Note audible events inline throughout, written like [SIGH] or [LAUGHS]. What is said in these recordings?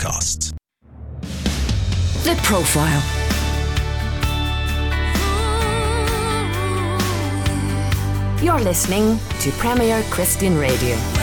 Podcast. The Profile. You're listening to Premier Christian Radio.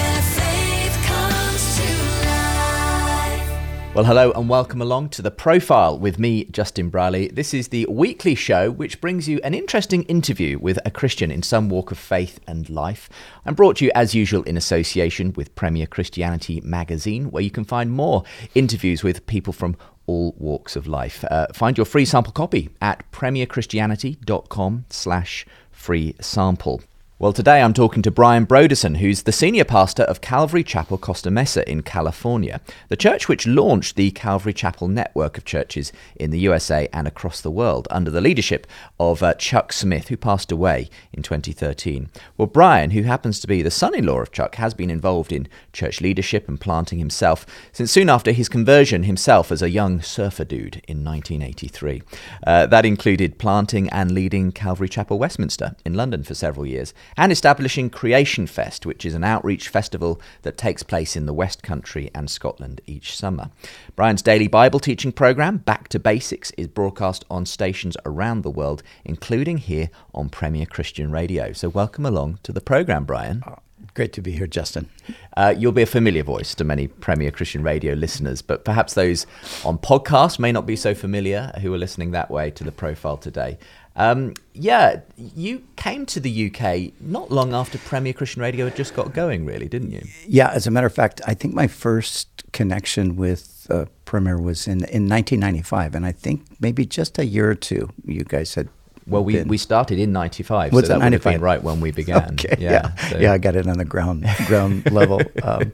Well, hello and welcome along to The Profile with me, Justin Brierley. This is the weekly show which brings you an interesting interview with a Christian in some walk of faith and life. I'm brought to you, as usual, in association with Premier Christianity magazine, where you can find more interviews with people from all walks of life. Uh, find your free sample copy at premierchristianity.com slash free sample. Well, today I'm talking to Brian Brodersen, who's the senior pastor of Calvary Chapel Costa Mesa in California, the church which launched the Calvary Chapel network of churches in the USA and across the world under the leadership of uh, Chuck Smith, who passed away in 2013. Well, Brian, who happens to be the son in law of Chuck, has been involved in church leadership and planting himself since soon after his conversion himself as a young surfer dude in 1983. Uh, that included planting and leading Calvary Chapel Westminster in London for several years and establishing Creation Fest, which is an outreach festival that takes place in the West Country and Scotland each summer. Brian's daily Bible teaching program, Back to Basics, is broadcast on stations around the world, including here on Premier Christian Radio. So, welcome along to the program, Brian. Uh, Great to be here, Justin. Uh, you'll be a familiar voice to many Premier Christian Radio listeners, but perhaps those on podcast may not be so familiar who are listening that way to the profile today. Um, yeah, you came to the UK not long after Premier Christian Radio had just got going, really, didn't you? Yeah, as a matter of fact, I think my first connection with uh, Premier was in, in 1995, and I think maybe just a year or two you guys had. Well, we, been- we started in '95, Was so that would have 95? been right when we began. [LAUGHS] Okay, yeah, so- yeah, I got it on the ground ground [LAUGHS] level. Um,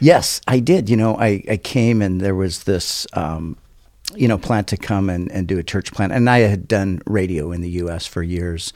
yes, I did. You know, I, I came and there was this, um, you know, plan to come and, and do a church plant, and I had done radio in the U.S. for years,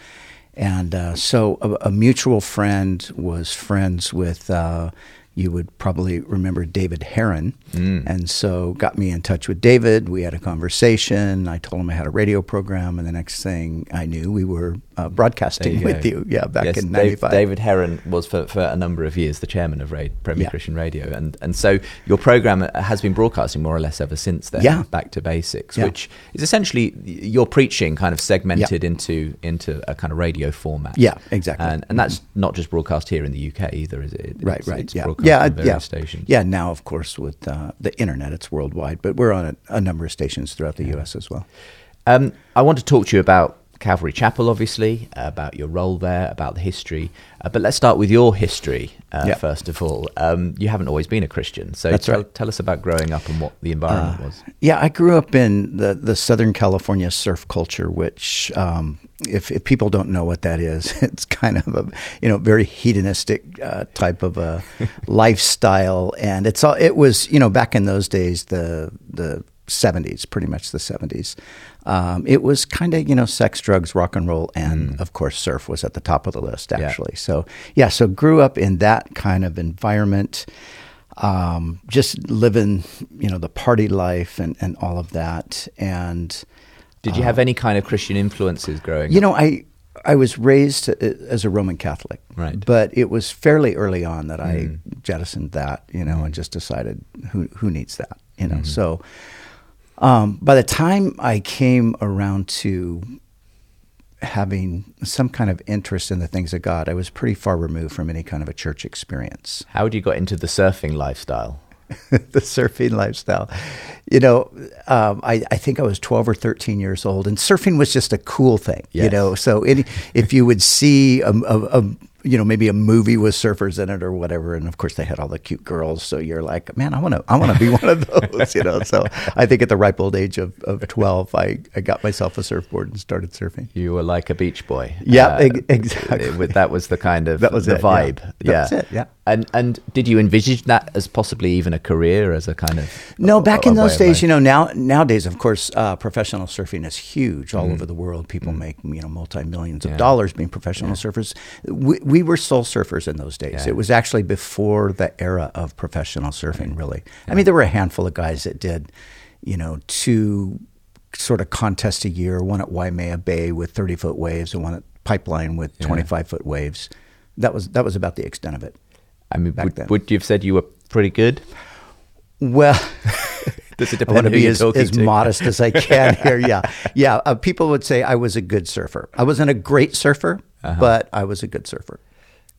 and uh, so a, a mutual friend was friends with. Uh, you would probably remember David Heron, Mm. and so got me in touch with David. We had a conversation. I told him I had a radio program, and the next thing I knew, we were uh, broadcasting you with you. Yeah, back Yes, in Dave- '95. David Heron was for, for a number of years the chairman of Ra- Premier Yeah. Christian Radio, and and so your program has been broadcasting more or less ever since then. Yeah. back to basics, Yeah. which is essentially your preaching kind of segmented into into a kind of radio format. Yeah, exactly. and and that's not just broadcast here in the UK either, is it? Right, It's- right. It's yeah, broadcast yeah, uh, various yeah. stations. Yeah, now of course with uh, the internet, it's worldwide, but we're on a, a number of stations throughout the U.S. as well. Um, I want to talk to you about Calvary Chapel, obviously, uh, about your role there, about the history. Uh, but let's start with your history uh, Yeah. first of all. Um, you haven't always been a Christian, so That's tell, right. tell us about growing up and what the environment was. Yeah, I grew up in the, the Southern California surf culture, which, um, if, if people don't know what that is, [LAUGHS] it's kind of a you know very hedonistic uh, type of a [LAUGHS] lifestyle, and it's all it was you know back in those days the the seventies, pretty much the seventies. Um, it was kind of you know sex, drugs, rock and roll, and of course surf was at the top of the list Yeah. actually. So yeah, so grew up in that kind of environment um, just living, you know, the party life and, and all of that. And, Did you have any kind of Christian influences growing uh, you up? know, I, I was raised uh, as a Roman Catholic, Right. But it was fairly early on that I jettisoned that, you know, and just decided who who needs that, you know. So, um, by the time I came around to having some kind of interest in the things of God, I was pretty far removed from any kind of a church experience. How had you got into the surfing lifestyle? [LAUGHS] the surfing lifestyle. You know, um, I, I think I was 12 or 13 years old, and surfing was just a cool thing, you know. So any, if you would see a, a, a, you know, maybe a movie with surfers in it or whatever, and of course they had all the cute girls, so you're like, man, I want to, I want to be one of [LAUGHS] those, you know. So I think at the ripe old age of, of 12, I, I got myself a surfboard and started surfing. You were like a beach boy. Uh, Yeah, ex- [LAUGHS] exactly. it- that was the kind of That was the it, yeah. vibe. That was it, yeah. And and did you envisage that as possibly even a career, as a kind of No, a- back a in those days, you know, now nowadays, of course, uh, professional surfing is huge all Mm. over the world. People make you know multi millions of dollars being professional surfers. We, we were soul surfers in those days. Yeah. It was actually before the era of professional surfing. Really, I mean, there were a handful of guys that did, you know, two sort of contests a year. One at Waimea Bay with thirty foot waves, and one at Pipeline with twenty five foot waves. That was that was about the extent of it. I mean, back would, then. would you have said you were pretty good? Well, [LAUGHS] Does it I want depend to be as, as to? modest as I can [LAUGHS] here. Yeah, yeah. Uh, people would say I was a good surfer. I wasn't a great surfer, Uh-huh. but I was a good surfer.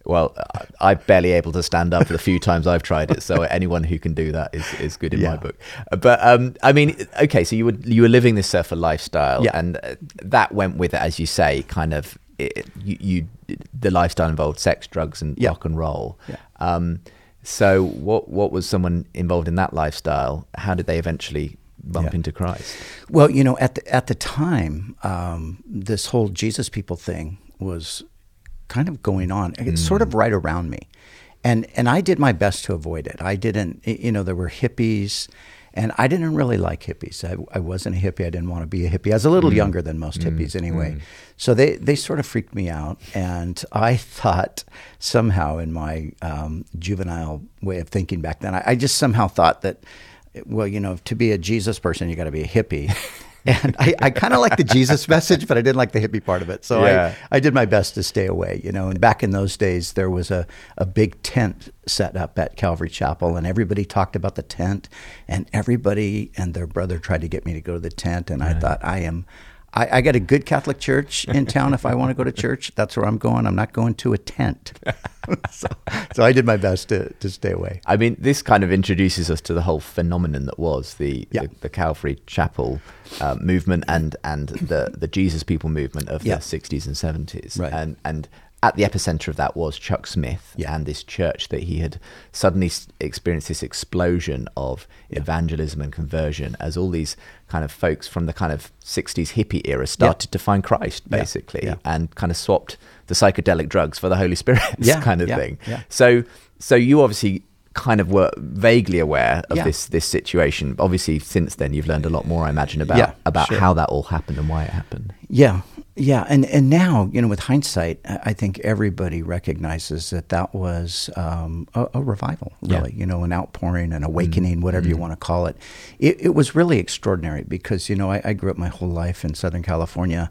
Well, I- I'm barely able to stand up the few times I've tried it. So [LAUGHS] anyone who can do that is, is good in my book. But um, I mean, okay, so you were you were living this surfer lifestyle, Yeah. and uh, that went with it, as you say, kind of. It, you, you the lifestyle involved sex, drugs, and Yeah. rock and roll. Yeah. Um, so what what was someone involved in that lifestyle? How did they eventually bump Yeah. into Christ? Well, you know, at the, at the time, um, this whole Jesus people thing was kind of going on. It's sort of right around me, and and I did my best to avoid it. I didn't, you know, there were hippies, and I didn't really like hippies. I, I wasn't a hippie. I didn't want to be a hippie. I was a little mm-hmm. younger than most hippies mm-hmm. anyway, mm-hmm. so they they sort of freaked me out, and I thought somehow in my um, juvenile way of thinking back then, I, I just somehow thought that well, you know, to be a Jesus person, you got to be a hippie. [LAUGHS] and I, I kind of like the Jesus [LAUGHS] message, but I didn't like the hippie part of it. So Yeah. I, I did my best to stay away, you know. And back in those days, there was a, a big tent set up at Calvary Chapel, and everybody talked about the tent, and everybody and their brother tried to get me to go to the tent. And I thought, I am. I, I got a good Catholic church in town. If I want to go to church, that's where I'm going. I'm not going to a tent. [LAUGHS] so, so I did my best to, to stay away. I mean, this kind of introduces us to the whole phenomenon that was the Yeah. the, the Calvary Chapel uh, movement and and the the Jesus People movement of Yeah. the sixties and seventies, Right. and and at the epicenter of that was Chuck Smith Yeah. and this church that he had suddenly experienced this explosion of evangelism and conversion as all these kind of folks from the kind of 60s hippie era started to find Christ Yeah. basically Yeah. and kind of swapped the psychedelic drugs for the Holy Spirit [LAUGHS] Yeah. kind of Yeah. thing. Yeah. So, so you obviously kind of were vaguely aware of Yeah. this this situation. Obviously, since then you've learned a lot more, I imagine, about Yeah, about sure. how that all happened and why it happened. Yeah, yeah, and and now you know, with hindsight, I think everybody recognizes that that was um, a, a revival, Yeah. really. You know, an outpouring, an awakening, whatever you want to call it. it. It was really extraordinary because you know I, I grew up my whole life in Southern California,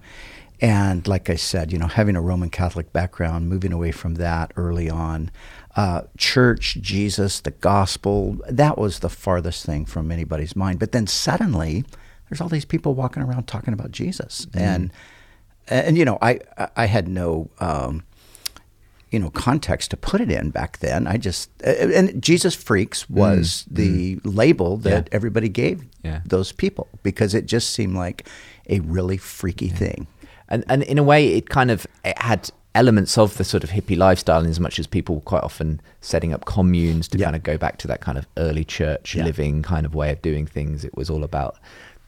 and like I said, you know, having a Roman Catholic background, moving away from that early on. Uh, church, Jesus, the gospel, that was the farthest thing from anybody's mind. But then suddenly, there's all these people walking around talking about Jesus, and and you know, I I had no um, you know context to put it in back then. I just and Jesus freaks was the label that Yeah. everybody gave Yeah. those people because it just seemed like a really freaky thing. And and in a way, it kind of it had elements of the sort of hippie lifestyle, in as much as people were quite often setting up communes to Yeah. kind of go back to that kind of early church Yeah. living kind of way of doing things. It was all about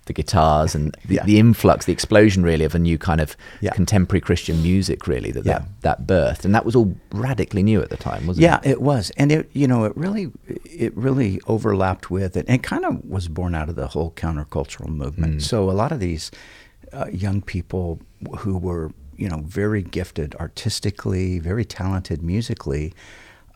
the guitars and the, Yeah. the influx, the explosion, really, of a new kind of Yeah. contemporary Christian music, really, that, Yeah. that that birthed, and that was all radically new at the time, wasn't it? Yeah, it? was, and it you know it really it really overlapped with it, and kind of was born out of the whole countercultural movement. Mm. So a lot of these uh, young people who were you know very gifted artistically, very talented musically.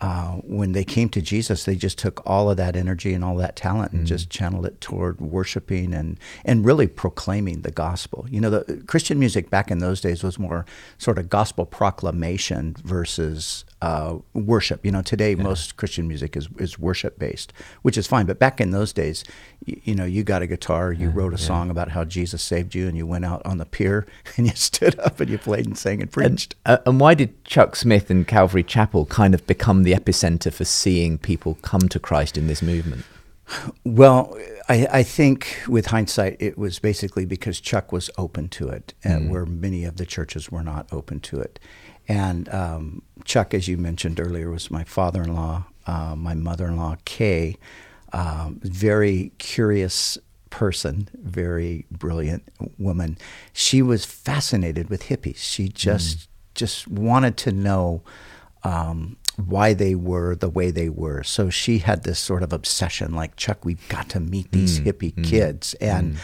Uh, when they came to Jesus, they just took all of that energy and all that talent and just channeled it toward worshiping and, and really proclaiming the gospel. You know, the Christian music back in those days was more sort of gospel proclamation versus uh, worship. You know, today most Christian music is, is worship based, which is fine. But back in those days, you, you know, you got a guitar, you wrote a song about how Jesus saved you, and you went out on the pier [LAUGHS] and you stood up and you played and sang and preached. Uh, and why did Chuck Smith and Calvary Chapel kind of become the epicenter for seeing people come to Christ in this movement? Well, I, I think with hindsight, it was basically because Chuck was open to it, and where many of the churches were not open to it. And um, Chuck, as you mentioned earlier, was my father-in-law, uh, my mother-in-law, Kay, um, very curious person, very brilliant woman. She was fascinated with hippies. She just just wanted to know um, why they were the way they were. So she had this sort of obsession, like Chuck, we've got to meet these Mm, hippie kids, and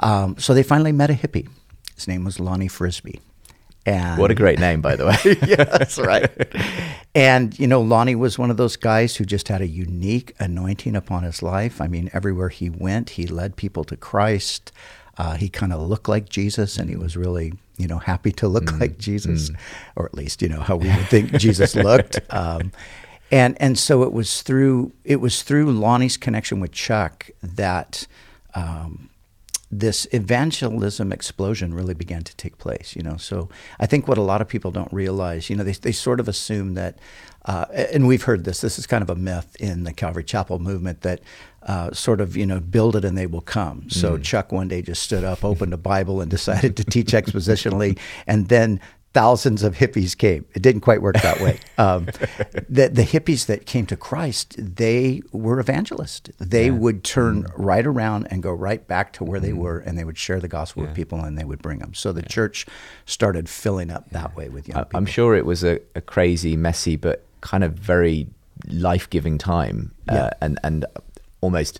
um, so they finally met a hippie. His name was Lonnie Frisbee. And What a great name, by the way. [LAUGHS] [LAUGHS] yeah, that's right. And you know, Lonnie was one of those guys who just had a unique anointing upon his life. I mean, everywhere he went, he led people to Christ. Uh, he kind of looked like Jesus, and he was really, you know, happy to look Mm, like Jesus, or at least, you know, how we would think Jesus [LAUGHS] looked. Um, and and so it was through it was through Lonnie's connection with Chuck that um, this evangelism explosion really began to take place. You know, so I think what a lot of people don't realize, you know, they they sort of assume that, uh, and we've heard this. This is kind of a myth in the Calvary Chapel movement that. Uh, sort of, you know, build it and they will come. So Chuck one day just stood up, opened a Bible, and decided to teach expositionally, and then thousands of hippies came. It didn't quite work that way. [LAUGHS] Um, the, the hippies that came to Christ, they were evangelists. They would turn right around and go right back to where they were, and they would share the gospel with people, and they would bring them. So the church started filling up that way with young people. I'm sure it was a, a crazy, messy, but kind of very life giving time, uh, and and almost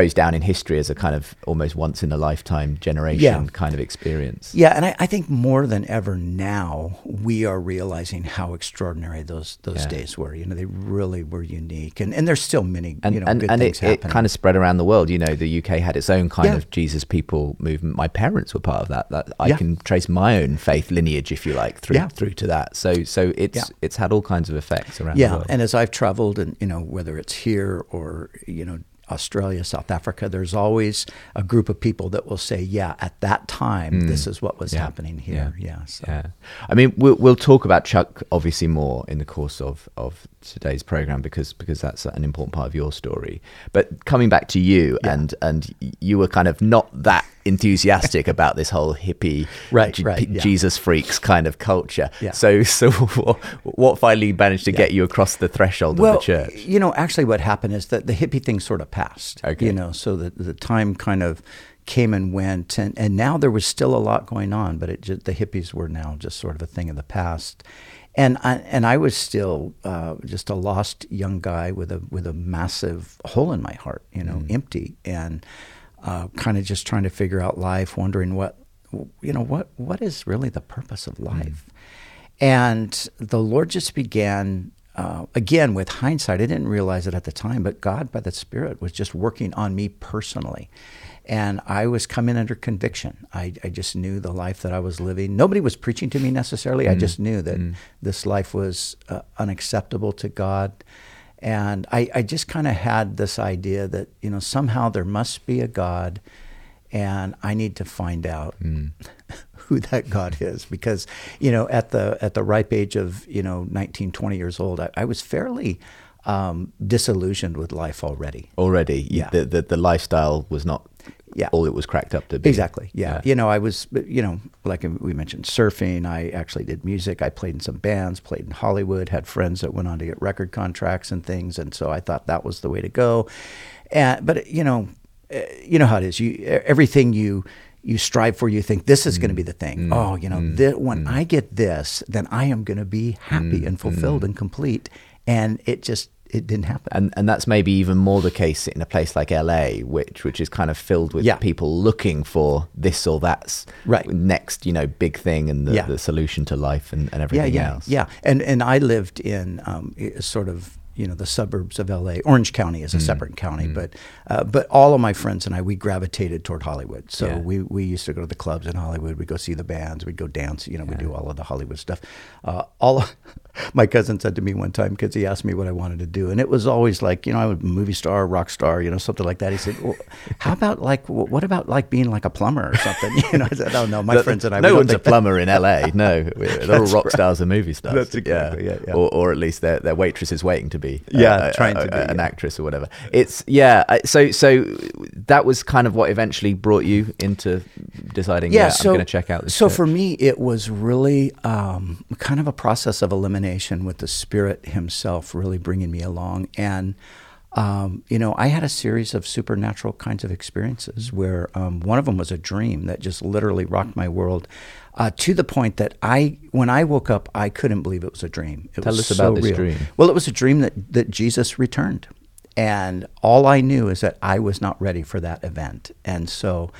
goes down in history as a kind of almost once in a lifetime generation Yeah. kind of experience. Yeah, and I, I think more than ever now we are realizing how extraordinary those those Yeah. days were. You know, they really were unique, and and there's still many And, you know and, good and things it, it kind of spread around the world. You know, the UK had its own kind Yeah. of Jesus people movement. My parents were part of that. That I can trace my own faith lineage, if you like, through through to that. So so it's it's had all kinds of effects around the yeah world. and as i've traveled and you know whether it's here or you know australia south africa there's always a group of people that will say yeah at that time this is what was Mm. Yeah. happening here yeah, so. Yeah, I mean, we'll we'll talk about Chuck obviously more in the course of of today's program because because that's an important part of your story. But coming back to you, and and you were kind of not that enthusiastic about this whole hippie, Right, J- right, yeah. Jesus freaks kind of culture. Yeah. So so what, finally managed to get you across the threshold well, of the church? you know, actually, what happened is that the hippie thing sort of passed. Okay. You know, so the the time kind of came and went, and, and now there was still a lot going on, but it just, the hippies were now just sort of a thing of the past. And I, and I was still uh, just a lost young guy with a with a massive hole in my heart, you know, empty, and uh, kind of just trying to figure out life, wondering what you know what what is really the purpose of life. And the Lord just began, uh, again, with hindsight, I didn't realize it at the time, but God, by the Spirit, was just working on me personally. And I was coming under conviction. I, I just knew the life that I was living. Nobody was preaching to me necessarily. I just knew that this life was uh, unacceptable to God. And I, I just kind of had this idea that, you know, somehow there must be a God and I need to find out [LAUGHS] who that God is. Because you know at the at the ripe age of you know 19 20 years old I, I was fairly um, disillusioned with life already. Already, Yeah. the, the the lifestyle was not Yeah. all it was cracked up to be. Exactly. Yeah. You know, I was, you know, like we mentioned, surfing. I actually did music. I played in some bands, played in Hollywood, had friends that went on to get record contracts and things. And so I thought that was the way to go. And, but, you know, eh, you know how it is. You, everything you, you strive for, you think this is going to be mm. the thing. Mm. oh, you know, mm. thi- when I get this, then I am going to be happy and fulfilled and complete. And it just, it didn't happen. and and that's maybe even more the case in a place like LA, which which is kind of filled with Yeah. people looking for this or that's Right. next, you know, big thing and the, Yeah. the solution to life and, and yeah, everything yeah, else. yeah. And and I lived in um, sort of you know the suburbs of L.A. Orange County is a separate county, but uh, but all of my friends and I we gravitated toward Hollywood. So Yeah. we we used to go to the clubs in Hollywood. We'd go see the bands. We'd go dance. You know, we do all of the Hollywood stuff. Uh, all [LAUGHS] my cousin said to me one time because he asked me what I wanted to do, and it was always like you know I was a movie star, rock star, you know something like that. He said, well, "How about like wh- what about like being like a plumber or something?" [LAUGHS] You know, I said, "Oh no, my The- friends and I." no one's a plumber in LA. No, [LAUGHS] they're all rock right. stars and movie stars. That's exactly it, yeah. Or, or at least their their waitress is waiting to be. Uh, Yeah, a- trying a- to be, an yeah. actress or whatever. It's yeah. So so that was kind of what eventually brought you into deciding. Yeah, so, I'm going to check out this. So church. for me, it was really um, kind of a process of elimination with the Spirit Himself really bringing me along. And, um, you know, I had a series of supernatural kinds of experiences where um, one of them was a dream that just literally rocked my world. Uh, to the point that I, when I woke up, I couldn't believe it was a dream. It Tell was us about so this real. dream. Well, it was a dream that, that Jesus returned. And all I knew is that I was not ready for that event. And so,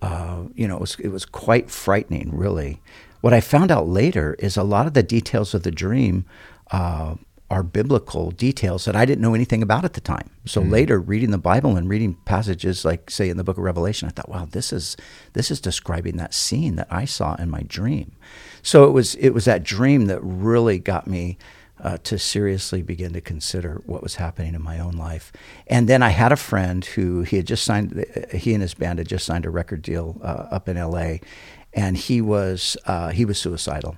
uh, you know, it was, it was quite frightening, really. What I found out later is a lot of the details of the dream uh, are biblical details that I didn't know anything about at the time. So later, reading the Bible and reading passages like, say, in the Book of Revelation, I thought, wow, this is this is describing that scene that I saw in my dream. So it was it was that dream that really got me uh, to seriously begin to consider what was happening in my own life. And then I had a friend who he had just signed, he and his band had just signed a record deal uh, up in LA, and he was uh, he was suicidal.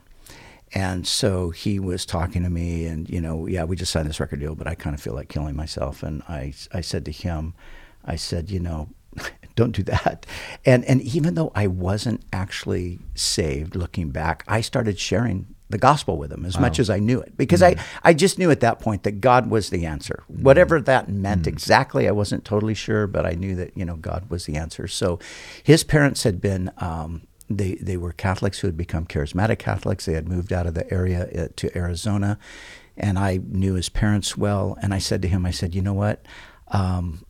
And so he was talking to me, and you know, yeah, we just signed this record deal, but I kind of feel like killing myself. And I, I said to him, I said, you know, [LAUGHS] don't do that. And and even though I wasn't actually saved, looking back, I started sharing the gospel with him as wow. much as I knew it because mm. I, I just knew at that point that God was the answer. Mm. Whatever that meant mm. exactly, I wasn't totally sure, but I knew that, you know, God was the answer. So his parents had been, um, they, they were Catholics who had become charismatic Catholics. They had moved out of the area uh, to Arizona. And I knew his parents well. And I said to him, I said, you know what? Um,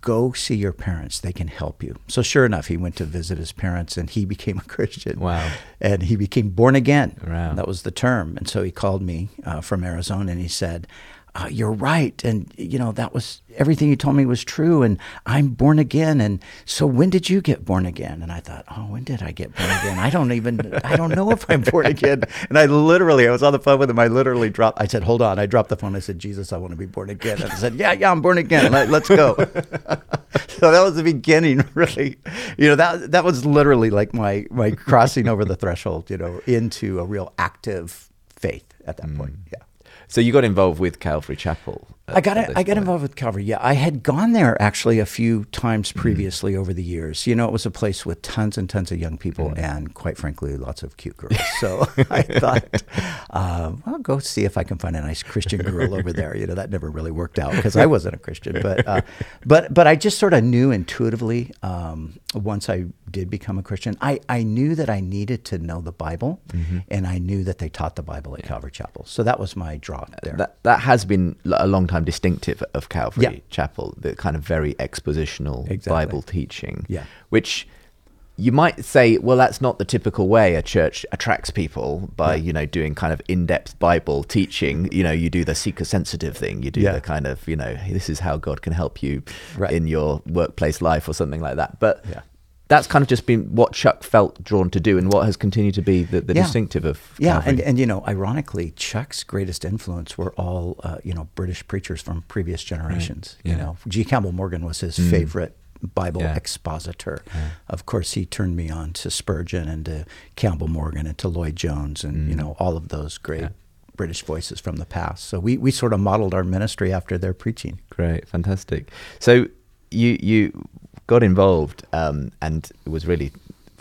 go see your parents. They can help you. So sure enough, he went to visit his parents and he [LAUGHS] became a Christian. Wow. And he became born again. Wow. That was the term. And so he called me uh, from Arizona and he said, uh, you're right. And, you know, that was everything you told me was true. And I'm born again. And so when did you get born again? And I thought, oh, when did I get born again? I don't even, I don't know if I'm born again. And I literally, I was on the phone with him. I literally dropped, I said, hold on. I dropped the phone. I said, Jesus, I want to be born again. And I said, yeah, yeah, I'm born again. Let, us go. [LAUGHS] so that was the beginning, [LAUGHS] really. You know, that, that was literally like my, my crossing over the threshold, you know, into a real active faith at that mm. point. Yeah. So you got involved with Calvary Chapel. I got I got involved with Calvary. Yeah, I had gone there actually a few times mm-hmm. previously mm. over the years. You know, it was a place with tons and tons of young people, mm. and quite frankly, lots of cute girls. So [LAUGHS] I thought, um, I'll go see if I can find a nice Christian girl over there. You know, that never really worked out because I wasn't a Christian, but uh, but but I just sort of knew intuitively um, once I did become a Christian, I, I knew that I needed to know the Bible, mm-hmm. and I knew that they taught the Bible at yeah. Calvary Chapel. So that was my draw there. That that has been a long time distinctive of Calvary yeah. Chapel, the kind of very expositional exactly. Bible teaching, yeah. which you might say, well, that's not the typical way a church attracts people by, yeah. you know, doing kind of in-depth Bible teaching. You know, you do the seeker-sensitive thing. You do yeah. the kind of, you know, this is how God can help you right. in your workplace life or something like that. But yeah that's kind of just been what Chuck felt drawn to do and what has continued to be the, the yeah. distinctive of yeah and, and you know ironically Chuck's greatest influence were all uh, you know British preachers from previous generations right. yeah. you know G Campbell Morgan was his mm. favorite Bible yeah. expositor yeah. of course he turned me on to Spurgeon and to Campbell Morgan and to Lloyd Jones and mm. you know all of those great British voices from the past so we, we sort of modeled our ministry after their preaching great fantastic so you you got involved, um, and it was really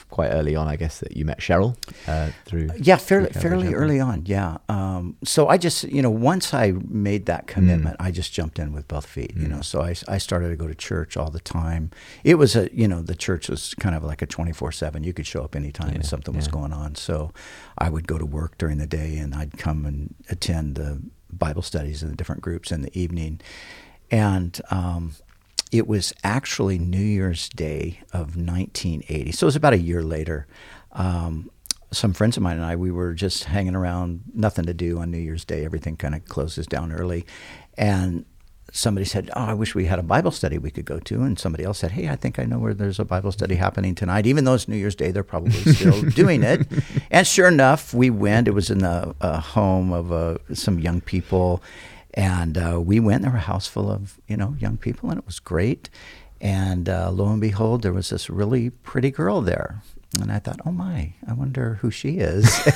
quite early on, I guess, that you met Cheryl uh, through. Yeah, fairly, fairly early on. Yeah. Um, so I just, you know, once I made that commitment, mm. I just jumped in with both feet. Mm. You know, so I, I started to go to church all the time. It was a, you know, the church was kind of like a twenty four seven. You could show up anytime yeah, something yeah. was going on. So I would go to work during the day, and I'd come and attend the Bible studies in the different groups in the evening, and. Um, it was actually New Year's Day of 1980. So it was about a year later. Um, some friends of mine and I, we were just hanging around, nothing to do on New Year's Day. Everything kind of closes down early. And somebody said, Oh, I wish we had a Bible study we could go to. And somebody else said, Hey, I think I know where there's a Bible study happening tonight. Even though it's New Year's Day, they're probably still [LAUGHS] doing it. And sure enough, we went. It was in the home of uh, some young people. And uh, we went. There were a house full of you know young people, and it was great. And uh, lo and behold, there was this really pretty girl there. And I thought, oh my, I wonder who she is. [LAUGHS]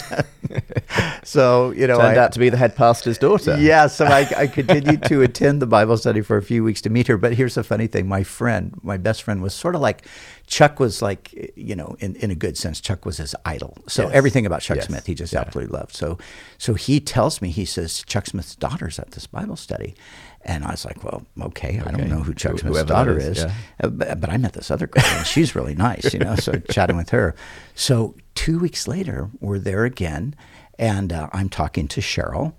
[LAUGHS] so, you know, turned I, out to be the head pastor's daughter. Yeah. So I, I [LAUGHS] continued to attend the Bible study for a few weeks to meet her. But here's the funny thing: my friend, my best friend, was sort of like Chuck was like, you know, in, in a good sense, Chuck was his idol. So yes. everything about Chuck yes. Smith, he just yeah. absolutely loved. So, so he tells me, he says, Chuck Smith's daughter's at this Bible study. And I was like, well, okay, okay. I don't know who Chuck Smith's Whoever daughter is, is. Yeah. Uh, but, but, I met this other girl, and she's really nice, you know. So [LAUGHS] chatting with her. So two weeks later, we're there again, and uh, I'm talking to Cheryl,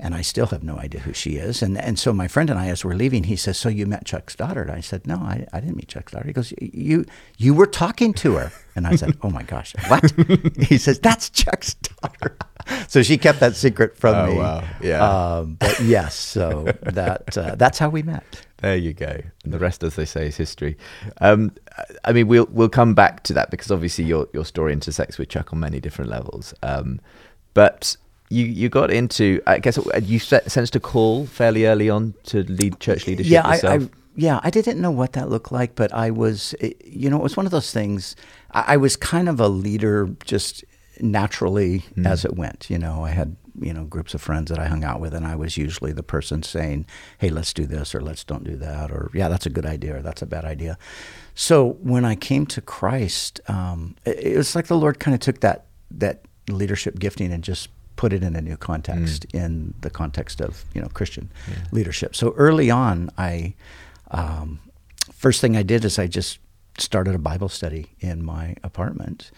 and I still have no idea who she is. And and so my friend and I, as we're leaving, he says, "So you met Chuck's daughter?" And I said, "No, I, I didn't meet Chuck's daughter." He goes, "You you were talking to her?" And I said, "Oh my gosh, what?" [LAUGHS] he says, "That's Chuck's daughter." [LAUGHS] so she kept that secret from oh, me. Wow. Yeah. Um, but yes, so that uh, that's how we met. There you go. And the rest, as they say, is history. Um, I mean, we'll we'll come back to that because obviously your your story intersects with Chuck on many different levels. Um, but you you got into. I guess you sensed a call fairly early on to lead church leadership. Yeah, yourself. I, I yeah, I didn't know what that looked like, but I was, you know, it was one of those things. I, I was kind of a leader just naturally mm. as it went. You know, I had you know groups of friends that I hung out with, and I was usually the person saying, "Hey, let's do this," or "Let's don't do that," or "Yeah, that's a good idea," or "That's a bad idea." So when I came to Christ, um, it, it was like the Lord kind of took that that leadership gifting and just put it in a new context, mm. in the context of you know Christian yeah. leadership. So early on, I um, first thing I did is I just started a Bible study in my apartment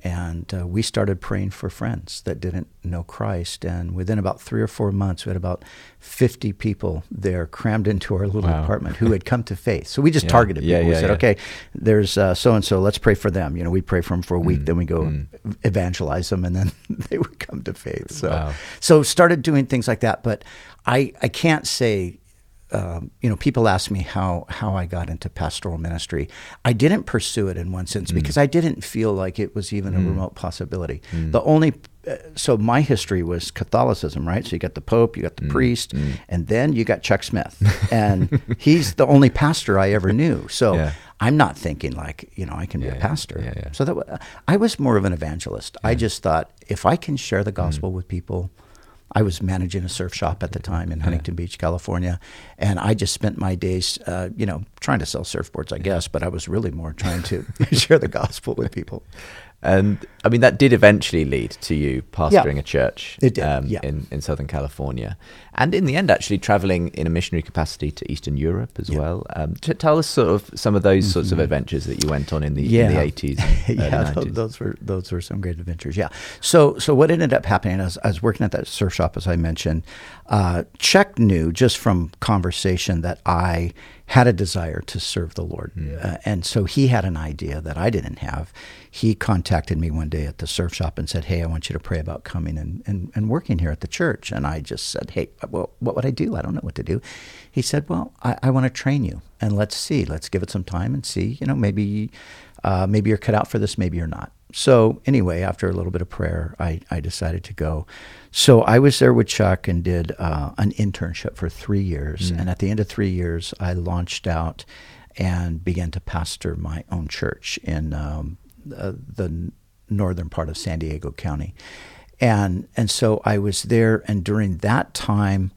and uh, we started praying for friends that didn't know Christ. And within about three or four months, we had about 50 people there crammed into our little wow. apartment who had come to faith. So we just yeah. targeted people. Yeah, yeah, we said, okay, there's so and so, let's pray for them. You know, we pray for them for a week, mm, then we go mm. evangelize them, and then [LAUGHS] they would come to faith. So, wow. so started doing things like that. But I, I can't say um, you know, people ask me how how I got into pastoral ministry. I didn't pursue it in one sense mm. because I didn't feel like it was even mm. a remote possibility. Mm. The only uh, so my history was Catholicism, right? So you got the Pope, you got the mm. priest, mm. and then you got Chuck Smith, [LAUGHS] and he's the only pastor I ever knew. So yeah. I'm not thinking like you know I can yeah, be a pastor. Yeah, so that I was more of an evangelist. I just thought if I can share the mm. gospel with people I was managing a surf shop at the time in Huntington yeah. Beach, California, and I just spent my days, uh, you know, trying to sell surfboards, I guess, but I was really more trying to [LAUGHS] share the gospel with people. And I mean, that did eventually lead to you pastoring yeah, a church did, um, yeah. in, in Southern California. And in the end, actually traveling in a missionary capacity to Eastern Europe as yeah. well. Um, t- tell us sort of some of those mm-hmm. sorts of mm-hmm. adventures that you went on in the, yeah. in the 80s. yeah, [LAUGHS] those, those, were, those were some great adventures. Yeah. So, so what ended up happening is I was working at that surf shop, as I mentioned. Uh, Chuck knew just from conversation that I had a desire to serve the Lord. Mm. Uh, and so he had an idea that I didn't have. He contacted me one day at the surf shop and said, Hey, I want you to pray about coming and, and, and working here at the church. And I just said, Hey, well, what would I do? I don't know what to do. He said, Well, I, I want to train you and let's see. Let's give it some time and see. You know, maybe, uh, maybe you're cut out for this, maybe you're not. So, anyway, after a little bit of prayer, I, I decided to go. So I was there with Chuck and did uh, an internship for three years. Mm. And at the end of three years, I launched out and began to pastor my own church in um, uh, the northern part of San Diego County. And and so I was there, and during that time,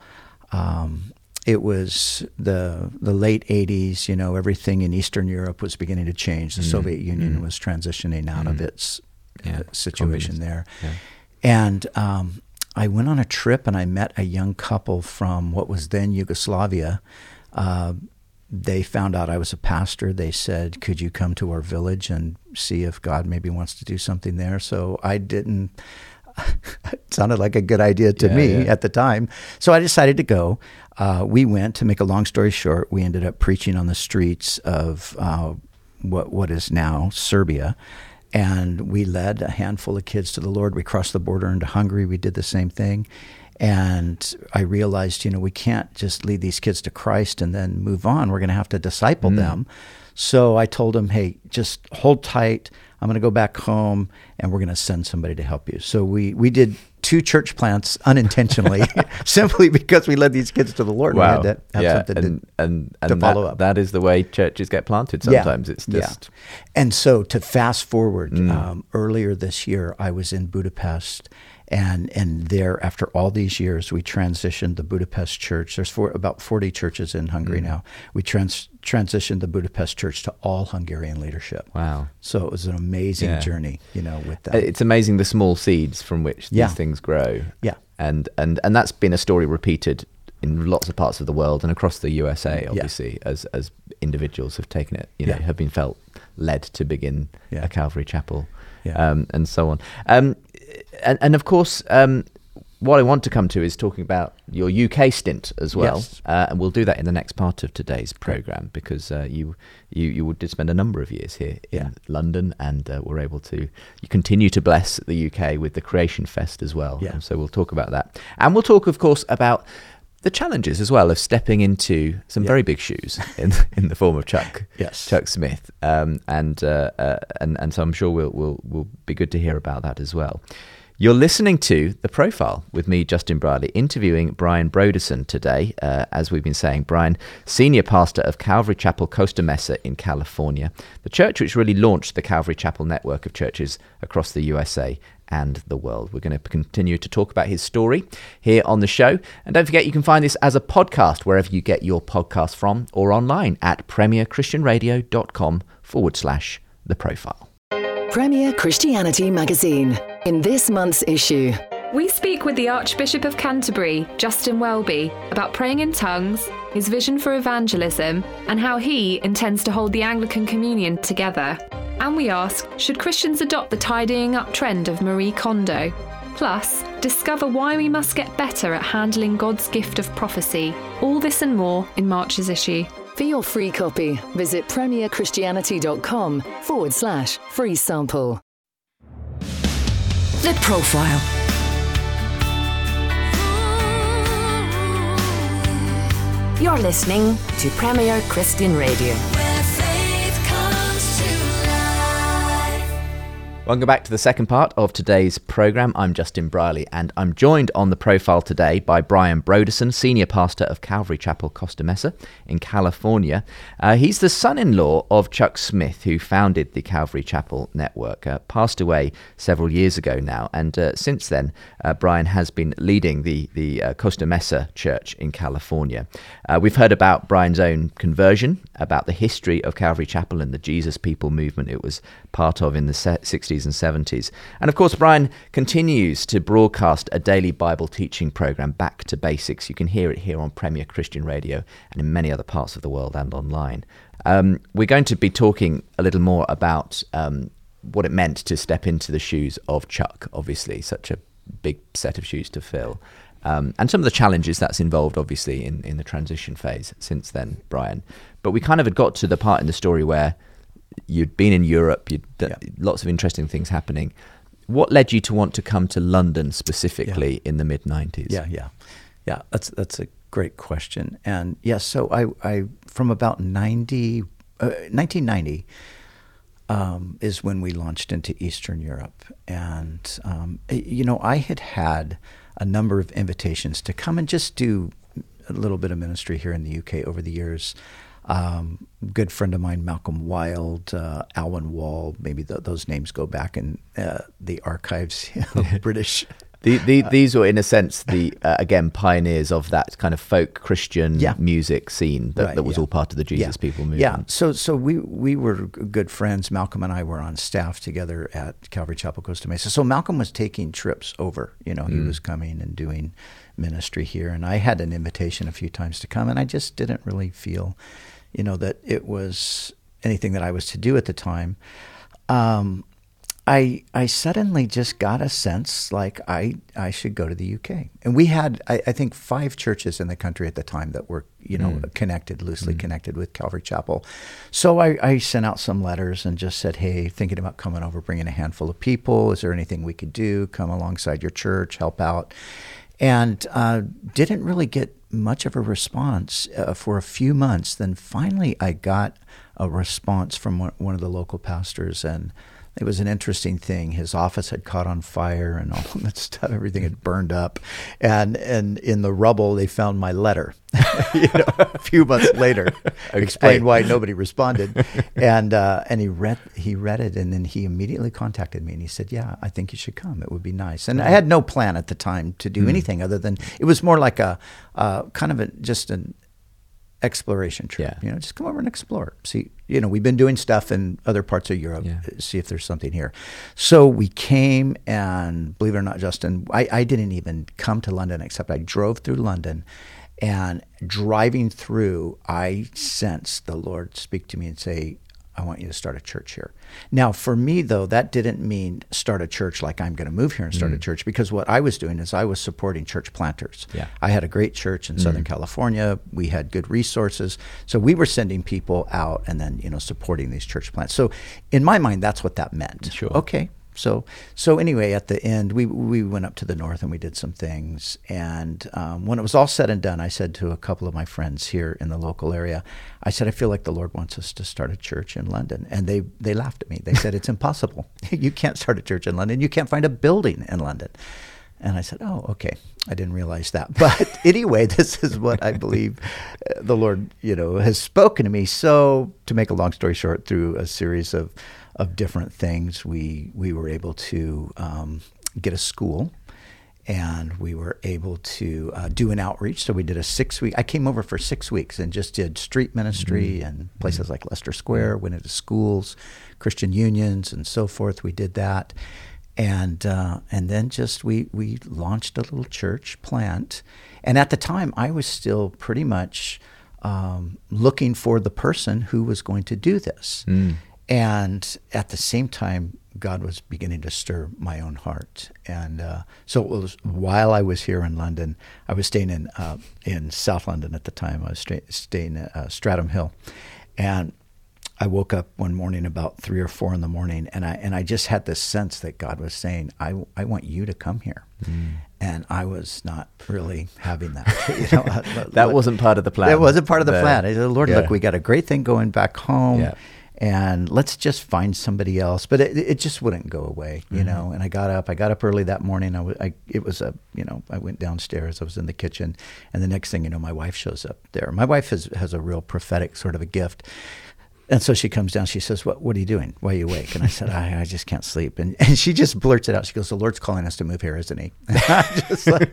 um, it was the the late '80s. You know, everything in Eastern Europe was beginning to change. The mm. Soviet Union mm. was transitioning out of mm. its yeah. uh, situation there, yeah. and um, I went on a trip and I met a young couple from what was then Yugoslavia. Uh, they found out I was a pastor. They said, Could you come to our village and see if God maybe wants to do something there? So I didn't. [LAUGHS] it sounded like a good idea to yeah, me yeah. at the time. So I decided to go. Uh, we went, to make a long story short, we ended up preaching on the streets of uh, what, what is now Serbia and we led a handful of kids to the Lord. We crossed the border into Hungary. We did the same thing. And I realized, you know, we can't just lead these kids to Christ and then move on. We're going to have to disciple mm. them. So I told them, hey, just hold tight. I'm going to go back home and we're going to send somebody to help you. So we, we did two church plants unintentionally, [LAUGHS] simply because we led these kids to the Lord. Wow. We had to have yeah. something and, to, and, and to follow that, up. That is the way churches get planted sometimes. Yeah. It's just. Yeah. And so to fast forward, mm. um, earlier this year, I was in Budapest and and there after all these years we transitioned the Budapest church there's four, about 40 churches in Hungary mm. now we trans, transitioned the Budapest church to all Hungarian leadership. Wow. So it was an amazing yeah. journey you know with that. It's amazing the small seeds from which these yeah. things grow. Yeah. And and and that's been a story repeated in lots of parts of the world and across the USA obviously yeah. as as individuals have taken it you know have been felt led to begin a Calvary Chapel um, and so on. Um, and, and of course, um, what I want to come to is talking about your UK stint as well, yes. uh, and we'll do that in the next part of today's program because uh, you you you did spend a number of years here in yeah. London, and uh, were able to you continue to bless the UK with the Creation Fest as well. Yeah. so we'll talk about that, and we'll talk, of course, about the challenges as well of stepping into some yeah. very big shoes in [LAUGHS] in the form of Chuck, yes, Chuck Smith, um, and uh, uh, and and so I'm sure we'll will will be good to hear about that as well. You're listening to The Profile with me, Justin Brierley, interviewing Brian Brodersen today. Uh, as we've been saying, Brian, senior pastor of Calvary Chapel Costa Mesa in California, the church which really launched the Calvary Chapel network of churches across the USA and the world. We're going to continue to talk about his story here on the show. And don't forget, you can find this as a podcast wherever you get your podcast from or online at premierchristianradio.com forward slash the profile. Premier Christianity Magazine. In this month's issue, we speak with the Archbishop of Canterbury, Justin Welby, about praying in tongues, his vision for evangelism, and how he intends to hold the Anglican Communion together. And we ask should Christians adopt the tidying up trend of Marie Kondo? Plus, discover why we must get better at handling God's gift of prophecy. All this and more in March's issue. For your free copy, visit premierchristianity.com forward slash free sample. The Profile. You're listening to Premier Christian Radio. Welcome back to the second part of today's programme. I'm Justin Brierley, and I'm joined on the profile today by Brian Brodersen, Senior Pastor of Calvary Chapel Costa Mesa in California. Uh, he's the son in law of Chuck Smith, who founded the Calvary Chapel Network, uh, passed away several years ago now, and uh, since then, uh, Brian has been leading the, the uh, Costa Mesa Church in California. Uh, we've heard about Brian's own conversion, about the history of Calvary Chapel and the Jesus People movement it was part of in the 60s 60s and 70s. And of course, Brian continues to broadcast a daily Bible teaching program back to basics. You can hear it here on Premier Christian Radio and in many other parts of the world and online. Um, we're going to be talking a little more about um, what it meant to step into the shoes of Chuck, obviously, such a big set of shoes to fill. Um, and some of the challenges that's involved, obviously, in, in the transition phase since then, Brian. But we kind of had got to the part in the story where you'd been in Europe, you'd yeah. lots of interesting things happening. What led you to want to come to London specifically yeah. in the mid '90s? Yeah, yeah, yeah. That's that's a great question. And yes, yeah, so I, I from about 90, uh, 1990 um, is when we launched into Eastern Europe, and um, you know I had had a number of invitations to come and just do a little bit of ministry here in the UK over the years. Um, good friend of mine, Malcolm Wild, uh, Alwyn Wall, maybe the, those names go back in uh, the archives [LAUGHS] of [LAUGHS] British. The, the, these were, in a sense, the uh, again pioneers of that kind of folk Christian yeah. music scene that, right, that was yeah. all part of the Jesus yeah. People movement. Yeah, so so we we were good friends. Malcolm and I were on staff together at Calvary Chapel Costa Mesa. So Malcolm was taking trips over. You know, he mm. was coming and doing ministry here, and I had an invitation a few times to come, and I just didn't really feel you know, that it was anything that I was to do at the time. Um, I I suddenly just got a sense like I I should go to the UK, and we had I, I think five churches in the country at the time that were you know mm. connected loosely mm. connected with Calvary Chapel. So I, I sent out some letters and just said, hey, thinking about coming over, bringing a handful of people. Is there anything we could do? Come alongside your church, help out, and uh, didn't really get much of a response uh, for a few months. Then finally, I got a response from one, one of the local pastors, and it was an interesting thing. His office had caught on fire and all [LAUGHS] that stuff. Everything had burned up, and and in the rubble they found my letter. [LAUGHS] you know, a few months later, [LAUGHS] okay. explained why nobody responded, and uh, and he read he read it, and then he immediately contacted me and he said, "Yeah, I think you should come. It would be nice." And I had no plan at the time to do mm. anything other than it was more like a uh, kind of a just an exploration trip. Yeah. You know, just come over and explore. See, you know, we've been doing stuff in other parts of Europe. Yeah. Uh, see if there's something here. So we came, and believe it or not, Justin, I, I didn't even come to London except I drove through London. And driving through, I sensed the Lord speak to me and say, I want you to start a church here. Now, for me, though, that didn't mean start a church like I'm going to move here and start mm. a church because what I was doing is I was supporting church planters. Yeah. I had a great church in mm. Southern California. We had good resources. So we were sending people out and then, you know, supporting these church plants. So in my mind, that's what that meant. Sure. Okay, So so anyway, at the end, we we went up to the north and we did some things. And um, when it was all said and done, I said to a couple of my friends here in the local area, I said, I feel like the Lord wants us to start a church in London. And they they laughed at me. They said, It's impossible. [LAUGHS] you can't start a church in London. You can't find a building in London. And I said, Oh, okay. I didn't realize that. [LAUGHS] But anyway, this is what I believe uh, the Lord, you know, has spoken to me. So to make a long story short, through a series of of different things, we we were able to um, get a school. And we were able to uh, do an outreach. So we did a six week. I came over for six weeks and just did street ministry mm-hmm. and places like Leicester Square. Went into schools, Christian unions, and so forth. We did that and uh, and then just we we launched a little church plant, and at the time I was still pretty much um, looking for the person who was going to do this, mm. And at the same time God was beginning to stir my own heart, and uh, so it was while I was here in London, I was staying in uh, in South London at the time. I was staying at uh, Streatham Hill, and I woke up one morning about three or four in the morning, and I and I just had this sense that God was saying, "I I want you to come here," mm. and I was not really having that. [LAUGHS] You know, that wasn't part of the plan. It wasn't part of the, the plan. I said, "Lord, yeah. look, we got a great thing going back home." Yeah. And let's just find somebody else, but it, it just wouldn't go away, you mm-hmm. know. And I got up. I got up early that morning. I, I, w- I it was a, you know, I went downstairs. I was in the kitchen, and the next thing you know, my wife shows up there. My wife has has a real prophetic sort of a gift and so she comes down. She says, "What? What are you doing? Why are you awake?" And I said, "I, I just can't sleep." And, and she just blurts it out. She goes, "The Lord's calling us to move here, isn't He?" [LAUGHS] just like,